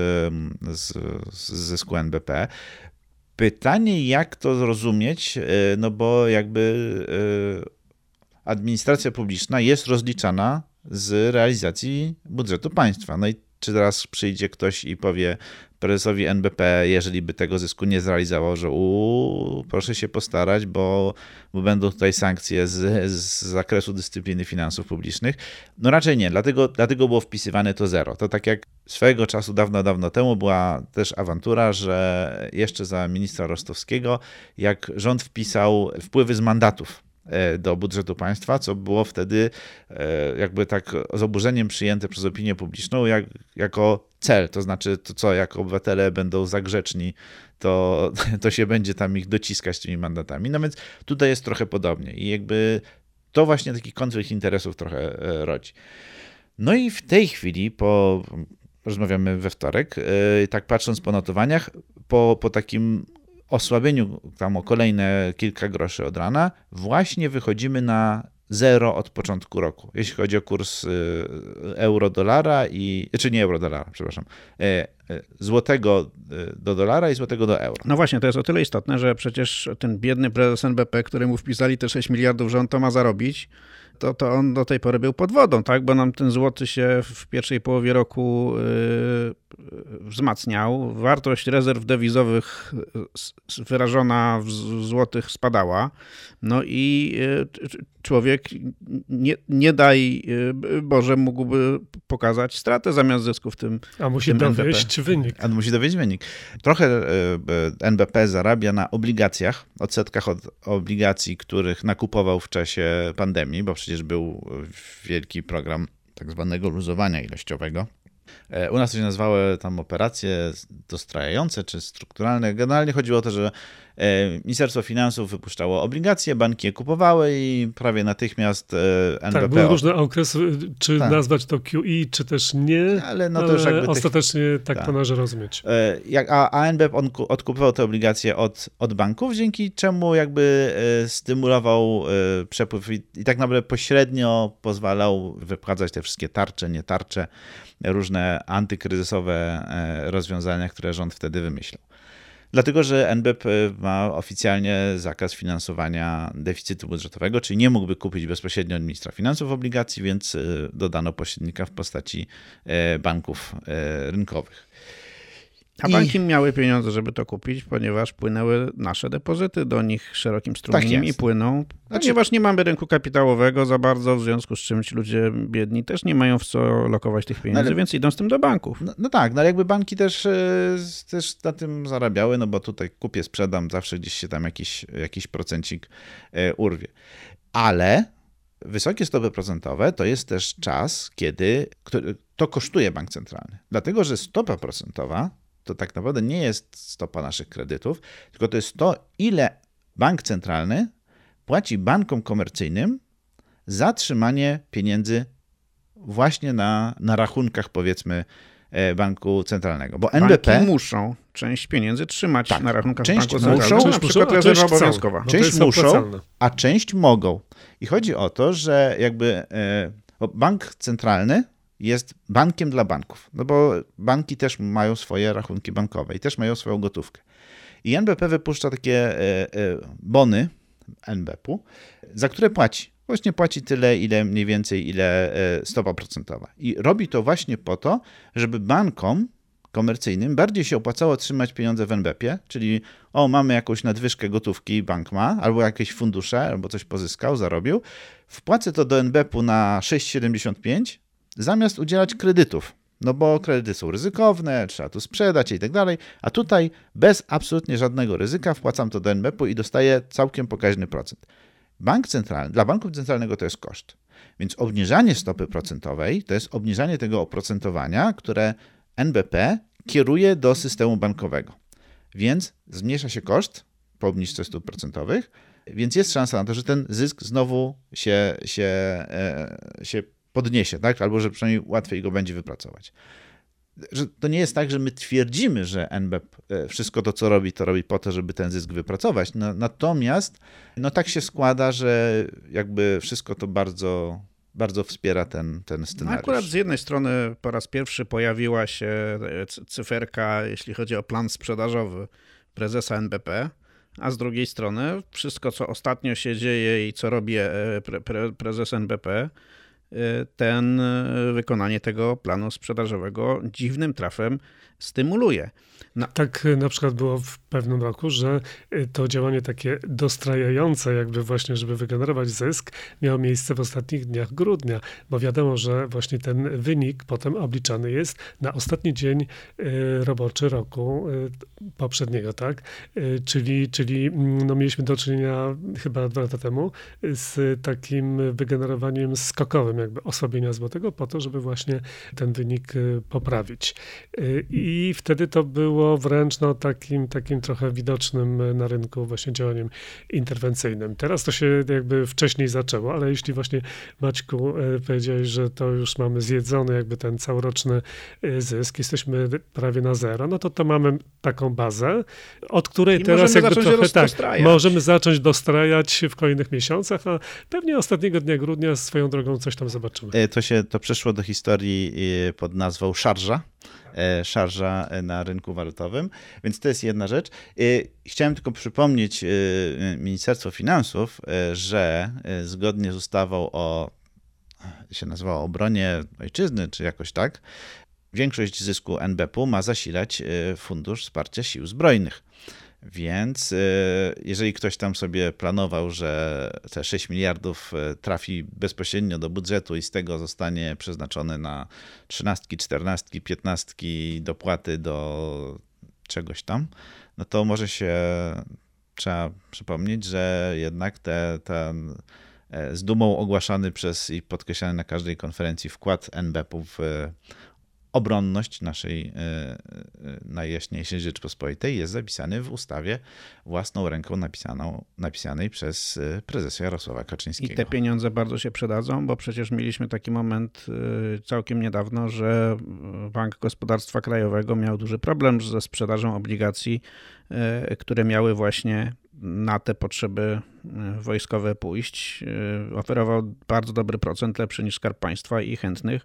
z, z zysku NBP. Pytanie, jak to zrozumieć, e, no bo jakby administracja publiczna jest rozliczana z realizacji budżetu państwa. No i czy teraz przyjdzie ktoś i powie prezesowi NBP, jeżeli by tego zysku nie zrealizował, że u, proszę się postarać, bo, bo będą tutaj sankcje z, z zakresu dyscypliny finansów publicznych? No raczej nie, dlatego, dlatego było wpisywane to zero. To tak jak swojego czasu, dawno, dawno temu była też awantura, że jeszcze za ministra Rostowskiego, jak rząd wpisał wpływy z mandatów do budżetu państwa, co było wtedy e, jakby tak z oburzeniem przyjęte przez opinię publiczną jak, jako cel. To znaczy, to co, jak obywatele będą zagrzeczni, to, to się będzie tam ich dociskać tymi mandatami. No więc tutaj jest trochę podobnie i jakby to właśnie taki konflikt interesów trochę e, rodzi. No i w tej chwili, po rozmawiamy we wtorek, tak patrząc po notowaniach, po, po takim osłabieniu tam o kolejne kilka groszy od rana, właśnie wychodzimy na zero od początku roku, jeśli chodzi o kurs y, euro-dolara i, czy nie euro-dolara, przepraszam, e, e, złotego y, do dolara i złotego do euro. No właśnie, to jest o tyle istotne, że przecież ten biedny prezes NBP, któremu wpisali te 6 miliardów, że on to ma zarobić, to, to on do tej pory był pod wodą, tak? Bo nam ten złoty się w pierwszej połowie roku yy, wzmacniał. Wartość rezerw dewizowych wyrażona w złotych spadała. No i yy, człowiek nie, nie daj yy, Boże mógłby pokazać stratę zamiast zysku w tym A musi tym dowieść NBP. wynik. A musi dowieść wynik. Trochę NBP zarabia na obligacjach, odsetkach od obligacji, których nakupował w czasie pandemii, bo przecież był wielki program tak zwanego luzowania ilościowego. E, u nas to się nazywały tam operacje dostrajające czy strukturalne. Generalnie chodziło o to, że Ministerstwo Finansów wypuszczało obligacje, banki je kupowały i prawie natychmiast NBP... Tak, były różne okresy, czy tak. nazwać to QE, czy też nie, ale, no to już jakby ostatecznie tych... tak, tak to należy rozumieć. E, jak, a, a NBP on, odkupował te obligacje od, od banków, dzięki czemu jakby stymulował przepływ i, i tak naprawdę pośrednio pozwalał wypłacać te wszystkie tarcze, nie tarcze, różne antykryzysowe e, rozwiązania, które rząd wtedy wymyślał. Dlatego, że NBP ma oficjalnie zakaz finansowania deficytu budżetowego, czyli nie mógłby kupić bezpośrednio od ministra finansów obligacji, więc e, dodano pośrednika w postaci e, banków rynkowych. A banki I... miały pieniądze, żeby to kupić, ponieważ płynęły nasze depozyty do nich szerokim strumieniem tak i płyną. Znaczy... Ponieważ nie mamy rynku kapitałowego za bardzo, w związku z czym ci ludzie biedni też nie mają w co lokować tych pieniędzy, no ale... więc idą z tym do banków. No, no, tak, no ale jakby banki też, e, też na tym zarabiały, no bo tutaj kupię, sprzedam, zawsze gdzieś się tam jakiś, jakiś procencik e, urwie. Ale wysokie stopy procentowe to jest też czas, kiedy to kosztuje bank centralny. Dlatego, że stopa procentowa to tak naprawdę nie jest stopa naszych kredytów, tylko to jest to, ile bank centralny płaci bankom komercyjnym za trzymanie pieniędzy właśnie na, na rachunkach, powiedzmy, e, banku centralnego. Bo NBP Banki muszą część pieniędzy trzymać tak, na rachunkach część banku centralnego, muszą, na przykład rezerwa obowiązkowa. No część muszą, a część mogą. I chodzi o to, że jakby e, bank centralny jest bankiem dla banków, no bo banki też mają swoje rachunki bankowe i też mają swoją gotówkę. I NBP wypuszcza takie e, e, bony NBP-u, za które płaci. Właśnie płaci tyle, ile mniej więcej, ile e, stopa procentowa. I robi to właśnie po to, żeby bankom komercyjnym bardziej się opłacało trzymać pieniądze w NBP-ie, czyli o, mamy jakąś nadwyżkę gotówki, bank ma, albo jakieś fundusze, albo coś pozyskał, zarobił, wpłacę to do NBP-u na 6,75, zamiast udzielać kredytów. No bo kredyty są ryzykowne, trzeba to sprzedać i tak dalej, a tutaj bez absolutnie żadnego ryzyka wpłacam to do NBP-u i dostaję całkiem pokaźny procent. Bank centralny, dla banków centralnego to jest koszt. Więc obniżanie stopy procentowej to jest obniżanie tego oprocentowania, które NBP kieruje do systemu bankowego. Więc zmniejsza się koszt po obniżce stóp procentowych, Więc jest szansa na to, że ten zysk znowu się, się, e, się podniesie, tak? albo że przynajmniej łatwiej go będzie wypracować. Że to nie jest tak, że my twierdzimy, że NBEP e, wszystko to, co robi, to robi po to, żeby ten zysk wypracować. No, natomiast no tak się składa, że jakby wszystko to bardzo bardzo wspiera ten, ten No scenariusz. akurat z jednej strony po raz pierwszy pojawiła się e, cyferka, jeśli chodzi o plan sprzedażowy prezesa NBP, a z drugiej strony wszystko, co ostatnio się dzieje i co robi e, pre, pre, prezes NBP, ten e, wykonanie tego planu sprzedażowego dziwnym trafem stymuluje. Tak y, na przykład było w pewnym roku, że y, to działanie takie dostrajające, jakby właśnie, żeby wygenerować zysk, miało miejsce w ostatnich dniach grudnia, bo wiadomo, że właśnie ten wynik potem obliczany jest na ostatni dzień y, roboczy roku poprzedniego, tak? Czyli, czyli mm, no, mieliśmy do czynienia chyba dwa lata temu z takim wygenerowaniem skokowym, jakby osłabienia złotego, po to, żeby właśnie ten wynik poprawić. I wtedy to było wręcz no, takim, takim trochę widocznym na rynku właśnie działaniem interwencyjnym. Teraz to się jakby wcześniej zaczęło, ale jeśli właśnie Maćku powiedziałeś, że to już mamy zjedzony jakby ten całoroczny zysk, jesteśmy prawie na zero, no to to mamy taką bazę, od której I teraz jakby trochę tak, możemy zacząć dostrajać w kolejnych miesiącach, a pewnie ostatniego dnia grudnia swoją drogą coś tam zobaczymy. To się to przeszło do historii pod nazwą szarża szarża na rynku walutowym. Więc to jest jedna rzecz. Chciałem tylko przypomnieć Ministerstwo Finansów, że zgodnie z ustawą o się nazywa obronie ojczyzny, czy jakoś tak, większość zysku NBP-u ma zasilać Fundusz Wsparcia Sił Zbrojnych. Więc jeżeli ktoś tam sobie planował, że te 6 miliardów trafi bezpośrednio do budżetu i z tego zostanie przeznaczone na trzynastki, czternastki, piętnastki, dopłaty do czegoś tam, no to może się trzeba przypomnieć, że jednak te, ten z dumą ogłaszany przez i podkreślany na każdej konferencji wkład NBP-u w obronność naszej najjaśniejszej Rzeczpospolitej jest zapisany w ustawie własną ręką napisaną, napisanej przez prezesa Jarosława Kaczyńskiego. I te pieniądze bardzo się przydadzą, bo przecież mieliśmy taki moment całkiem niedawno, że Bank Gospodarstwa Krajowego miał duży problem ze sprzedażą obligacji, które miały właśnie na te potrzeby wojskowe pójść. Oferował bardzo dobry procent, lepszy niż Skarb Państwa i chętnych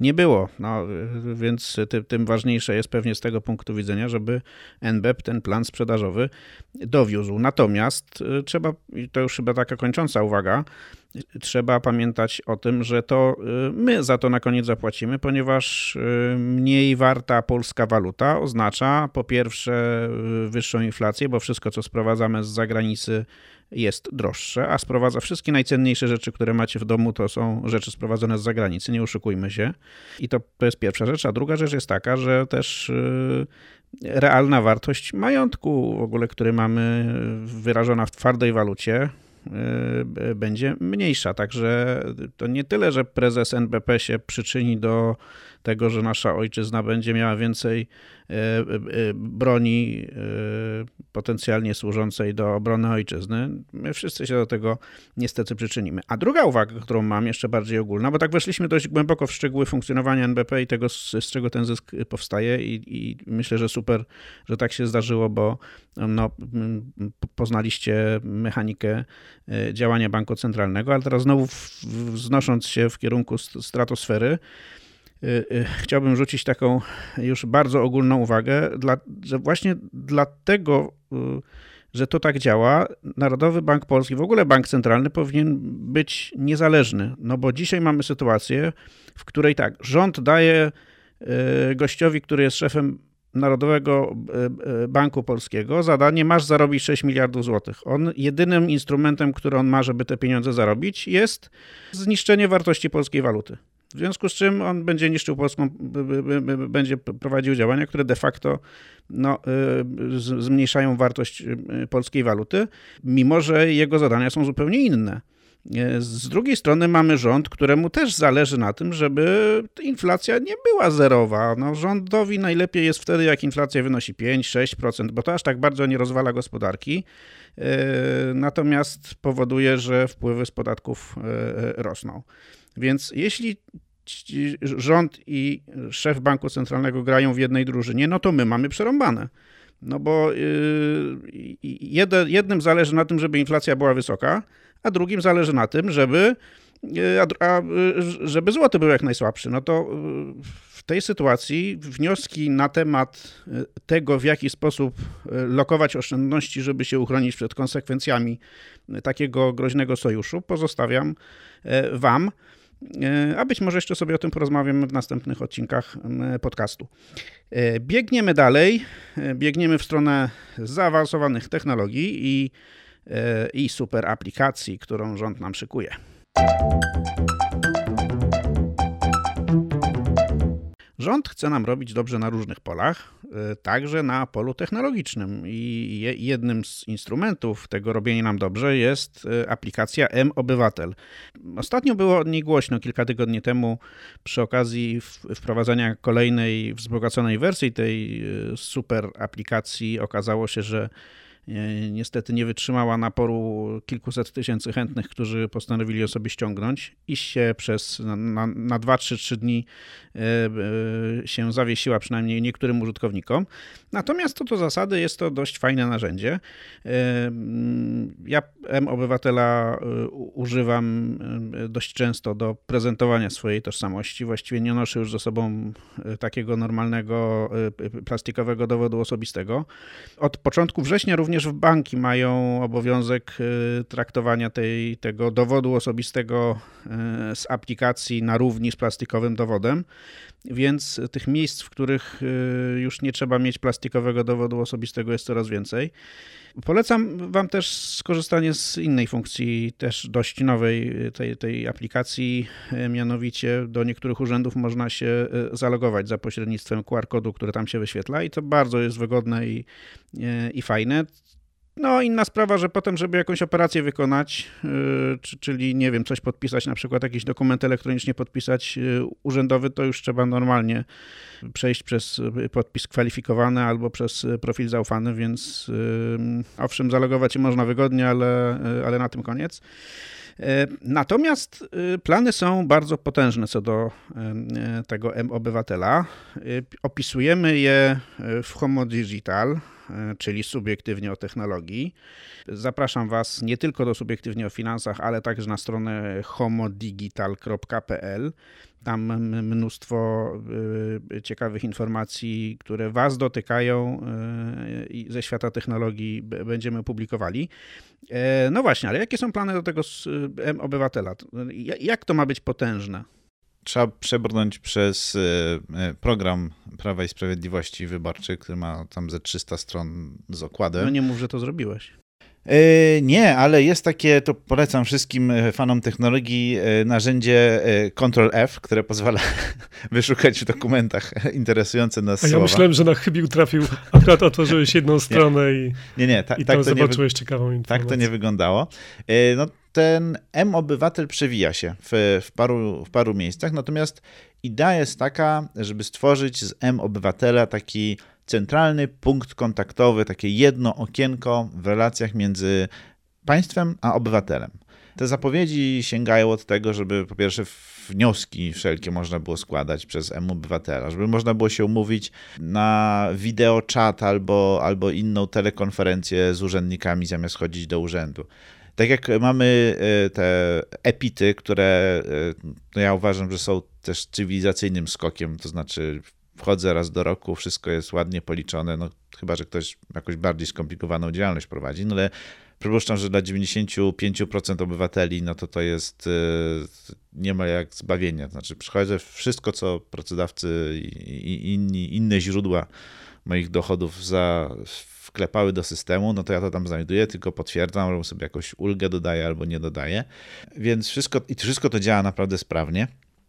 nie było. No, więc ty, tym ważniejsze jest pewnie z tego punktu widzenia, żeby NBEP ten plan sprzedażowy dowiózł. Natomiast trzeba, i to już chyba taka kończąca uwaga, trzeba pamiętać o tym, że to my za to na koniec zapłacimy, ponieważ mniej warta polska waluta oznacza po pierwsze wyższą inflację, bo wszystko co sprowadzamy z zagranicy jest droższe, a sprowadza wszystkie najcenniejsze rzeczy, które macie w domu, to są rzeczy sprowadzone z zagranicy, nie oszukujmy się. I to, to jest pierwsza rzecz. A druga rzecz jest taka, że też realna wartość majątku w ogóle, który mamy wyrażona w twardej walucie, będzie mniejsza. Także to nie tyle, że prezes NBP się przyczyni do tego, że nasza ojczyzna będzie miała więcej broni potencjalnie służącej do obrony ojczyzny. My wszyscy się do tego niestety przyczynimy. A druga uwaga, którą mam, jeszcze bardziej ogólna, bo tak weszliśmy dość głęboko w szczegóły funkcjonowania NBP i tego, z, z czego ten zysk powstaje i, i, myślę, że super, że tak się zdarzyło, bo no, poznaliście mechanikę działania banku centralnego, ale teraz znowu wznosząc się w kierunku stratosfery, chciałbym rzucić taką już bardzo ogólną uwagę, że właśnie dlatego, że to tak działa, Narodowy Bank Polski, w ogóle bank centralny powinien być niezależny. No bo dzisiaj mamy sytuację, w której tak, rząd daje gościowi, który jest szefem Narodowego Banku Polskiego zadanie, masz zarobić 6 miliardów złotych. On jedynym instrumentem, który on ma, żeby te pieniądze zarobić, jest zniszczenie wartości polskiej waluty. W związku z czym on będzie niszczył polską, będzie prowadził działania, które de facto no, zmniejszają wartość polskiej waluty, mimo że jego zadania są zupełnie inne. Z drugiej strony mamy rząd, któremu też zależy na tym, żeby inflacja nie była zerowa. No, rządowi najlepiej jest wtedy, jak inflacja wynosi 5-6%, bo to aż tak bardzo nie rozwala gospodarki, natomiast powoduje, że wpływy z podatków rosną. Więc jeśli rząd i szef banku centralnego grają w jednej drużynie, no to my mamy przerąbane. No bo y, jednym zależy na tym, żeby inflacja była wysoka, a drugim zależy na tym, żeby, y, a, y, żeby złoty był jak najsłabszy. No to w tej sytuacji wnioski na temat tego, w jaki sposób lokować oszczędności, żeby się uchronić przed konsekwencjami takiego groźnego sojuszu, pozostawiam Wam. E, a być może jeszcze sobie o tym porozmawiamy w następnych odcinkach podcastu. E, biegniemy dalej, e, biegniemy w stronę zaawansowanych technologii i, i super aplikacji, którą rząd nam szykuje. Rząd chce nam robić dobrze na różnych polach, y, także na polu technologicznym. I jednym z instrumentów tego robienia nam dobrze jest y, aplikacja M-Obywatel. Ostatnio było od niej głośno kilka tygodni temu przy okazji wprowadzania kolejnej wzbogaconej wersji tej y, super aplikacji. Okazało się, że niestety nie wytrzymała naporu kilkuset tysięcy chętnych, którzy postanowili ją sobie ściągnąć. Iść się przez na, na 2-3 dni e, e, się zawiesiła przynajmniej niektórym użytkownikom. Natomiast to do zasady jest to dość fajne narzędzie. E, ja M-Obywatela używam dość często do prezentowania swojej tożsamości. Właściwie nie noszę już ze sobą takiego normalnego plastikowego dowodu osobistego. Od początku września również również banki mają obowiązek y, traktowania tej, tego dowodu osobistego y, z aplikacji na równi z plastikowym dowodem, więc tych miejsc, w których y, już nie trzeba mieć plastikowego dowodu osobistego jest coraz więcej. Polecam Wam też skorzystanie z innej funkcji, też dość nowej tej, tej aplikacji. Mianowicie do niektórych urzędów można się zalogować za pośrednictwem QR-kodu, który tam się wyświetla, i to bardzo jest wygodne i, i fajne. No, inna sprawa, że potem, żeby jakąś operację wykonać, yy, czyli nie wiem, coś podpisać, na przykład jakiś dokument elektronicznie podpisać yy, urzędowy, to już trzeba normalnie przejść przez podpis kwalifikowany albo przez profil zaufany, więc owszem, zalogować się można wygodnie, ale, ale na tym koniec. Natomiast plany są bardzo potężne co do tego M-Obywatela. Opisujemy je w Homo Digital, czyli subiektywnie o technologii. Zapraszam Was nie tylko do subiektywnie o finansach, ale także na stronę homodigital.pl. Tam mnóstwo e, ciekawych informacji, które Was dotykają e, ze świata technologii będziemy publikowali. No właśnie, ale jakie są plany do tego obywatela? Jak to ma być potężne? Trzeba przebrnąć przez e, e, program Prawa i Sprawiedliwości Wyborczy, który ma tam ze 300 stron z okładem. No nie mów, że to zrobiłeś. E, nie, ale jest takie, to polecam wszystkim fanom technologii, narzędzie Ctrl-F, które pozwala wyszukać w dokumentach interesujące nas A ja słowa. myślałem, że na chybił trafił, akurat otworzyłeś jedną stronę i, nie, nie, ta, i tak tam to zobaczyłeś nie, ciekawą informację. Tak to nie wyglądało. No ten M-Obywatel przewija się w, w, paru, w paru miejscach, natomiast idea jest taka, żeby stworzyć z M-Obywatela taki centralny punkt kontaktowy, takie jedno okienko w relacjach między państwem a obywatelem. Te zapowiedzi sięgają od tego, żeby po pierwsze wnioski wszelkie można było składać przez M-Obywatela, żeby można było się umówić na wideoczat albo, albo inną telekonferencję z urzędnikami zamiast chodzić do urzędu. Tak jak mamy e, te epity, które e, no ja uważam, że są też cywilizacyjnym skokiem, to znaczy wchodzę raz do roku, wszystko jest ładnie policzone, no chyba, że ktoś jakoś bardziej skomplikowaną działalność prowadzi, no ale przypuszczam, że dla 95% obywateli, no to to jest e, nie ma jak zbawienia. Znaczy przychodzę wszystko, co pracodawcy i inni, inne źródła moich dochodów za wklepały do systemu, no to ja to tam znajduję, tylko potwierdzam, albo sobie jakąś ulgę dodaję albo nie dodaję. Więc wszystko, i wszystko to działa naprawdę sprawnie.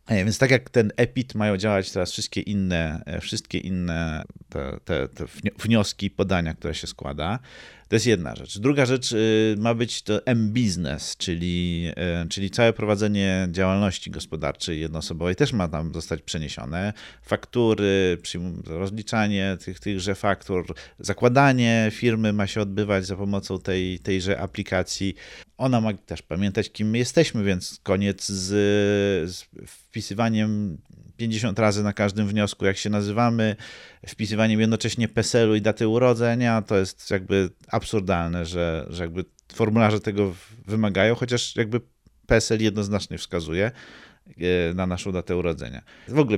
E, więc tak jak ten EPIT mają działać teraz wszystkie inne, e, wszystkie inne te, te, te wnioski, podania, które się składa, To jest jedna rzecz. Druga rzecz y, ma być to M-Business, czyli, y, czyli całe prowadzenie działalności gospodarczej jednoosobowej też ma tam zostać przeniesione. Faktury, rozliczanie tych, tychże faktur, zakładanie firmy ma się odbywać za pomocą tej, tejże aplikacji. Ona ma też pamiętać, kim my jesteśmy, więc koniec z, z wpisywaniem 50 razy na każdym wniosku, jak się nazywamy, wpisywaniem jednocześnie PESEL-u i daty urodzenia, to jest jakby absurdalne, że, że jakby formularze tego wymagają, chociaż jakby PESEL jednoznacznie wskazuje e, na naszą datę urodzenia. W ogóle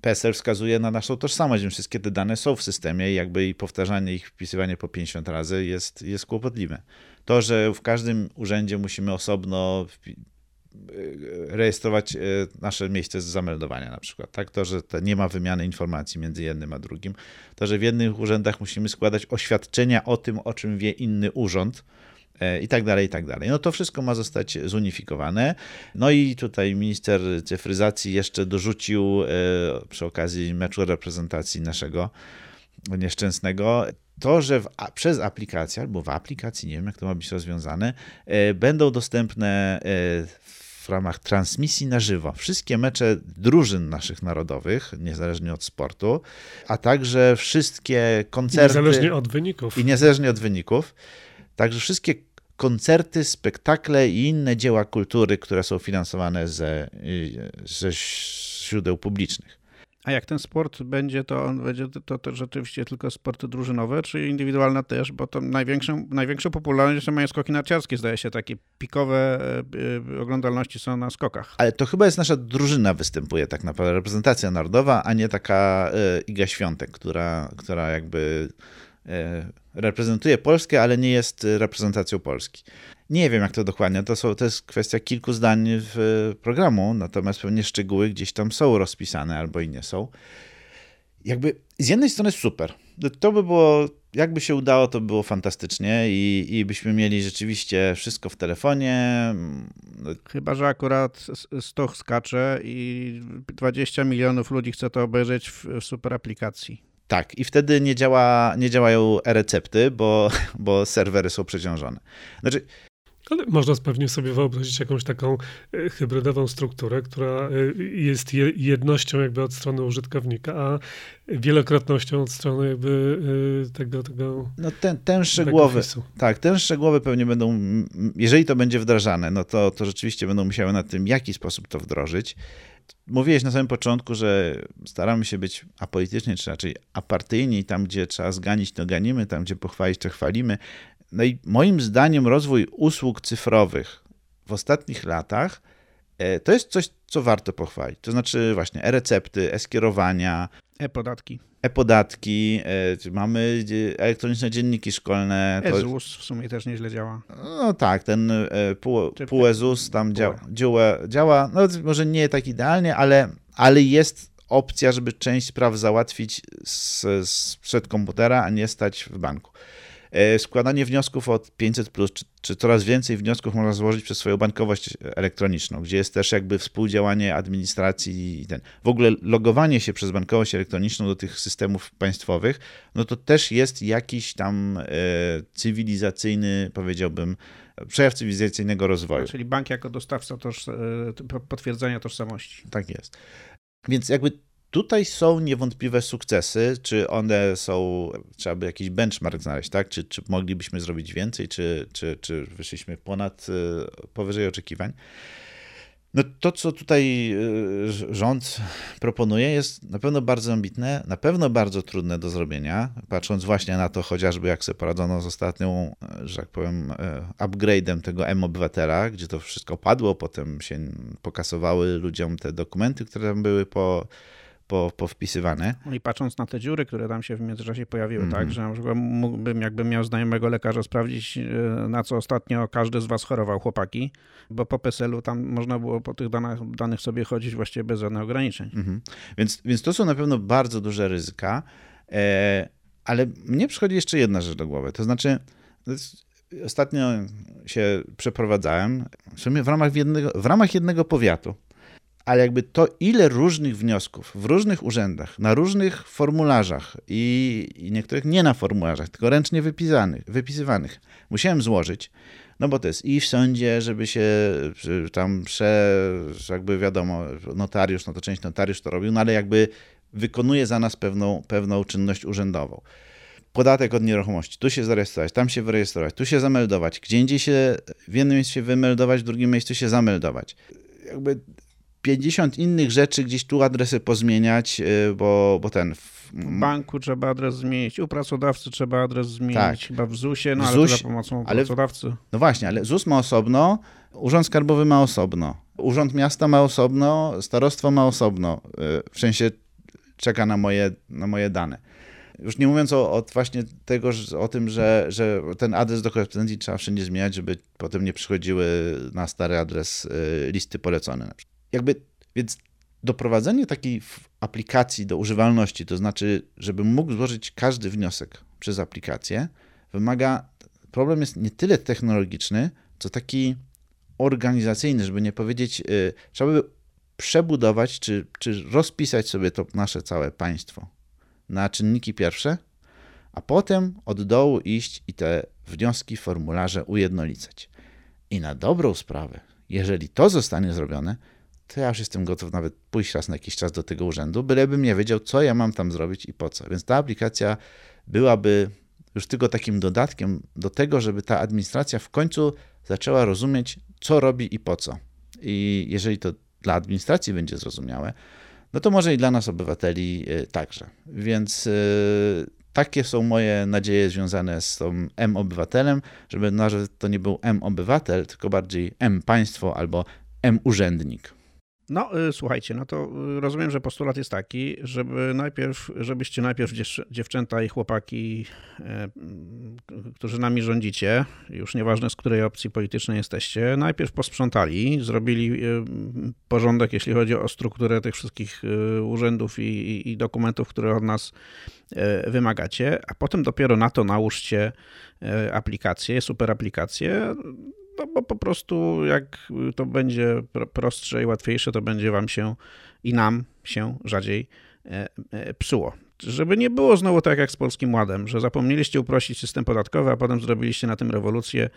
PESEL wskazuje na naszą tożsamość, więc wszystkie te dane są w systemie i jakby i powtarzanie ich, wpisywanie po 50 razy jest, jest kłopotliwe. To, że w każdym urzędzie musimy osobno rejestrować e, nasze miejsce zameldowania na przykład. Tak? To, że to nie ma wymiany informacji między jednym a drugim. To, że w jednych urzędach musimy składać oświadczenia o tym, o czym wie inny urząd e, i tak dalej, i tak dalej. No to wszystko ma zostać zunifikowane. No i tutaj minister cyfryzacji jeszcze dorzucił e, przy okazji meczu reprezentacji naszego nieszczęsnego to, że w, przez aplikację albo w aplikacji, nie wiem jak to ma być rozwiązane, będą dostępne w ramach transmisji na żywo wszystkie mecze drużyn naszych narodowych, niezależnie od sportu, a także wszystkie koncerty. I niezależnie od wyników. I niezależnie od wyników. Także wszystkie koncerty, spektakle i inne dzieła kultury, które są finansowane ze, ze źródeł publicznych. A jak ten sport będzie, to on będzie to, to rzeczywiście tylko sporty drużynowe, czy indywidualne też, bo to największą, największą popularność mają skoki narciarskie, zdaje się, takie pikowe y, oglądalności są na skokach. Ale to chyba jest nasza drużyna występuje tak naprawdę, reprezentacja narodowa, a nie taka y, Iga Świątek, która, która jakby reprezentuje Polskę, ale nie jest reprezentacją Polski. Nie wiem, jak to dokładnie. To, są, to jest kwestia kilku zdań w programu, natomiast pewnie szczegóły gdzieś tam są rozpisane albo i nie są. Jakby z jednej strony super. To by było, jakby się udało, to by było fantastycznie i, i byśmy mieli rzeczywiście wszystko w telefonie. Chyba, że akurat stoch skacze i 20 milionów ludzi chce to obejrzeć w, w super aplikacji. Tak, i wtedy nie, działa, nie działają e-recepty, bo, bo serwery są przeciążone. Znaczy, ale można pewnie sobie wyobrazić jakąś taką e, hybrydową strukturę, która e, jest jednością jakby od strony użytkownika, a wielokrotnością od strony jakby e, tego, tego No ten, ten szczegółowy, tak, ten szczegółowy pewnie będą, jeżeli to będzie wdrażane, no to, to rzeczywiście będą musiały nad tym, w jaki sposób to wdrożyć. Mówiłeś na samym początku, że staramy się być apolityczni, czy raczej apartyjni, tam gdzie trzeba zganić, to ganimy, tam gdzie pochwalić, to chwalimy. No i moim zdaniem rozwój usług cyfrowych w ostatnich latach e, to jest coś, co warto pochwalić. To znaczy właśnie e-recepty, e-skierowania, e-podatki. E-podatki, e, mamy elektroniczne dzienniki szkolne. EZUS w sumie też nieźle działa. No tak, ten e, pół, pół EZUS tam działa, działa, działa, no może nie tak idealnie, ale, ale jest opcja, żeby część spraw załatwić z, z przed komputera, a nie stać w banku. E, składanie wniosków od 500, plus, czy, czy, coraz więcej wniosków można złożyć przez swoją bankowość elektroniczną, gdzie jest też jakby współdziałanie administracji i ten. W ogóle logowanie się przez bankowość elektroniczną do tych systemów państwowych, no to też jest jakiś tam e, cywilizacyjny, powiedziałbym, przejaw cywilizacyjnego rozwoju. Czyli bank jako dostawca toż, e, potwierdzenia tożsamości. Tak jest. Więc jakby Tutaj są niewątpliwe sukcesy. Czy one są, trzeba by jakiś benchmark znaleźć, tak? Czy, czy moglibyśmy zrobić więcej, czy, czy, czy wyszliśmy ponad, y, powyżej oczekiwań? No to, co tutaj y, rząd proponuje, jest na pewno bardzo ambitne, na pewno bardzo trudne do zrobienia, patrząc właśnie na to chociażby, jak sobie poradzono z ostatnią, y, że tak powiem, upgrade'em tego M-Obywatela, gdzie to wszystko padło, potem się pokasowały ludziom te dokumenty, które tam były po po, powpisywane. No I patrząc na te dziury, które tam się w międzyczasie pojawiły, mm tak, że na przykład mógłbym, jakbym miał znajomego lekarza, sprawdzić, e, na co ostatnio każdy z was chorował, chłopaki, bo po PESEL-u tam można było po tych danych, danych sobie chodzić właściwie bez żadnych ograniczeń. Mm. Więc, więc to są na pewno bardzo duże ryzyka, e, ale mnie przychodzi jeszcze jedna rzecz do głowy, to znaczy ostatnio się przeprowadzałem w sumie w ramach jednego, w ramach jednego powiatu ale jakby to, ile różnych wniosków w różnych urzędach, na różnych formularzach i, i niektórych nie na formularzach, tylko ręcznie wypisanych, wypisywanych, musiałem złożyć, no bo to jest i w sądzie, żeby się tam prze, jakby wiadomo, notariusz, no to część notariusz to robił, no ale jakby wykonuje za nas pewną, pewną czynność urzędową. Podatek od nieruchomości, tu się zarejestrować, tam się wyrejestrować, tu się zameldować, gdzie indziej się w jednym miejscu się wymeldować, w drugim miejscu się zameldować. Jakby 50 innych rzeczy, gdzieś tu adresy pozmieniać, y, bo, bo ten. W banku trzeba adres zmienić, u pracodawcy trzeba adres zmienić, tak. chyba w ZUS-ie, no ale ZUS, za pomocą ale, pracodawcy. No właśnie, ale ZUS ma osobno, Urząd Skarbowy ma osobno, Urząd Miasta ma osobno, Starostwo ma osobno, y, w sensie czeka na moje, na moje dane. Już nie mówiąc o, o, właśnie tego, o tym, że, że ten adres do korespondencji trzeba wszędzie zmieniać, żeby potem nie przychodziły na stary adres y, listy polecone. Jakby, więc doprowadzenie takiej aplikacji do używalności, to znaczy, żeby mógł złożyć każdy wniosek przez aplikację, wymaga, problem jest nie tyle technologiczny, co taki organizacyjny, żeby nie powiedzieć, y, trzeba by przebudować, czy, czy rozpisać sobie to nasze całe państwo na czynniki pierwsze, a potem od dołu iść i te wnioski, formularze ujednolicać. I na dobrą sprawę, jeżeli to zostanie zrobione, to ja już jestem gotów nawet pójść raz na jakiś czas do tego urzędu, bylebym nie wiedział, co ja mam tam zrobić i po co. Więc ta aplikacja byłaby już tylko takim dodatkiem do tego, żeby ta administracja w końcu zaczęła rozumieć, co robi i po co. I jeżeli to dla administracji będzie zrozumiałe, no to może i dla nas, obywateli, y, także. Więc y, takie są moje nadzieje związane z tą M-obywatelem, żeby nawet to nie był M-obywatel, tylko bardziej M-państwo albo M-urzędnik. No, y, słuchajcie, no to y, rozumiem, że postulat jest taki, żeby najpierw, żebyście najpierw dziewczęta i chłopaki, e, którzy nami rządzicie, już nieważne z której opcji politycznej jesteście, najpierw posprzątali, zrobili y, porządek, jeśli chodzi o strukturę tych wszystkich urzędów i, i dokumentów, które od nas e, wymagacie, a potem dopiero na to nałóżcie e, aplikację, super aplikację, no bo po prostu jak to będzie prostsze i łatwiejsze, to będzie wam się i nam się rzadziej e, e, psuło. Żeby nie było znowu tak jak z Polskim Ładem, że zapomnieliście uprościć system podatkowy, a potem zrobiliście na tym rewolucję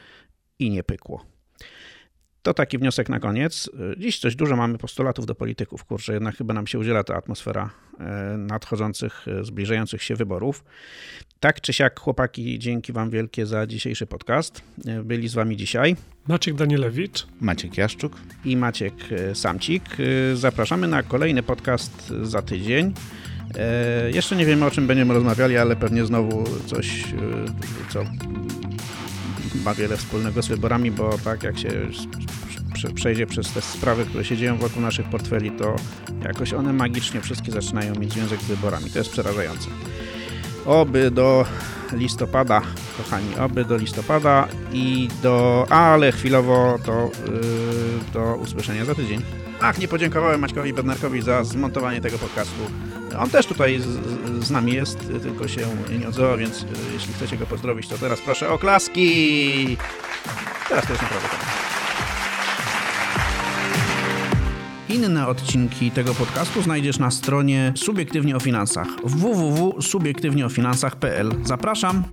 i nie pykło. To taki wniosek na koniec. Dziś coś dużo mamy postulatów do polityków, kurczę, jednak chyba nam się udziela ta atmosfera e, nadchodzących, e, zbliżających się wyborów. Tak czy siak, chłopaki, dzięki wam wielkie za dzisiejszy podcast. E, byli z wami dzisiaj Maciek Danielewicz, Maciek Jaszczuk i Maciek Samcik. Zapraszamy na kolejny podcast za tydzień. Jeszcze nie wiemy o czym będziemy rozmawiali, ale pewnie znowu coś, co ma wiele wspólnego z wyborami, bo tak jak się przejdzie przez te sprawy, które się dzieją wokół naszych portfeli, to jakoś one magicznie wszystkie zaczynają mieć związek z wyborami. To jest przerażające. Oby do listopada, kochani, oby do listopada i do... ale chwilowo to yy, do usłyszenia za tydzień. Ach, nie podziękowałem Maćkowi Bednarkowi za zmontowanie tego podcastu. On też tutaj z, z nami jest, tylko się nie odzywa, więc y, jeśli chcecie go pozdrowić, to teraz proszę o klaski! Teraz to jest naprawdę koniec. Inne odcinki tego podcastu znajdziesz na stronie Subiektywnie o Finansach www.subiektywnieofinansach.pl. Zapraszam!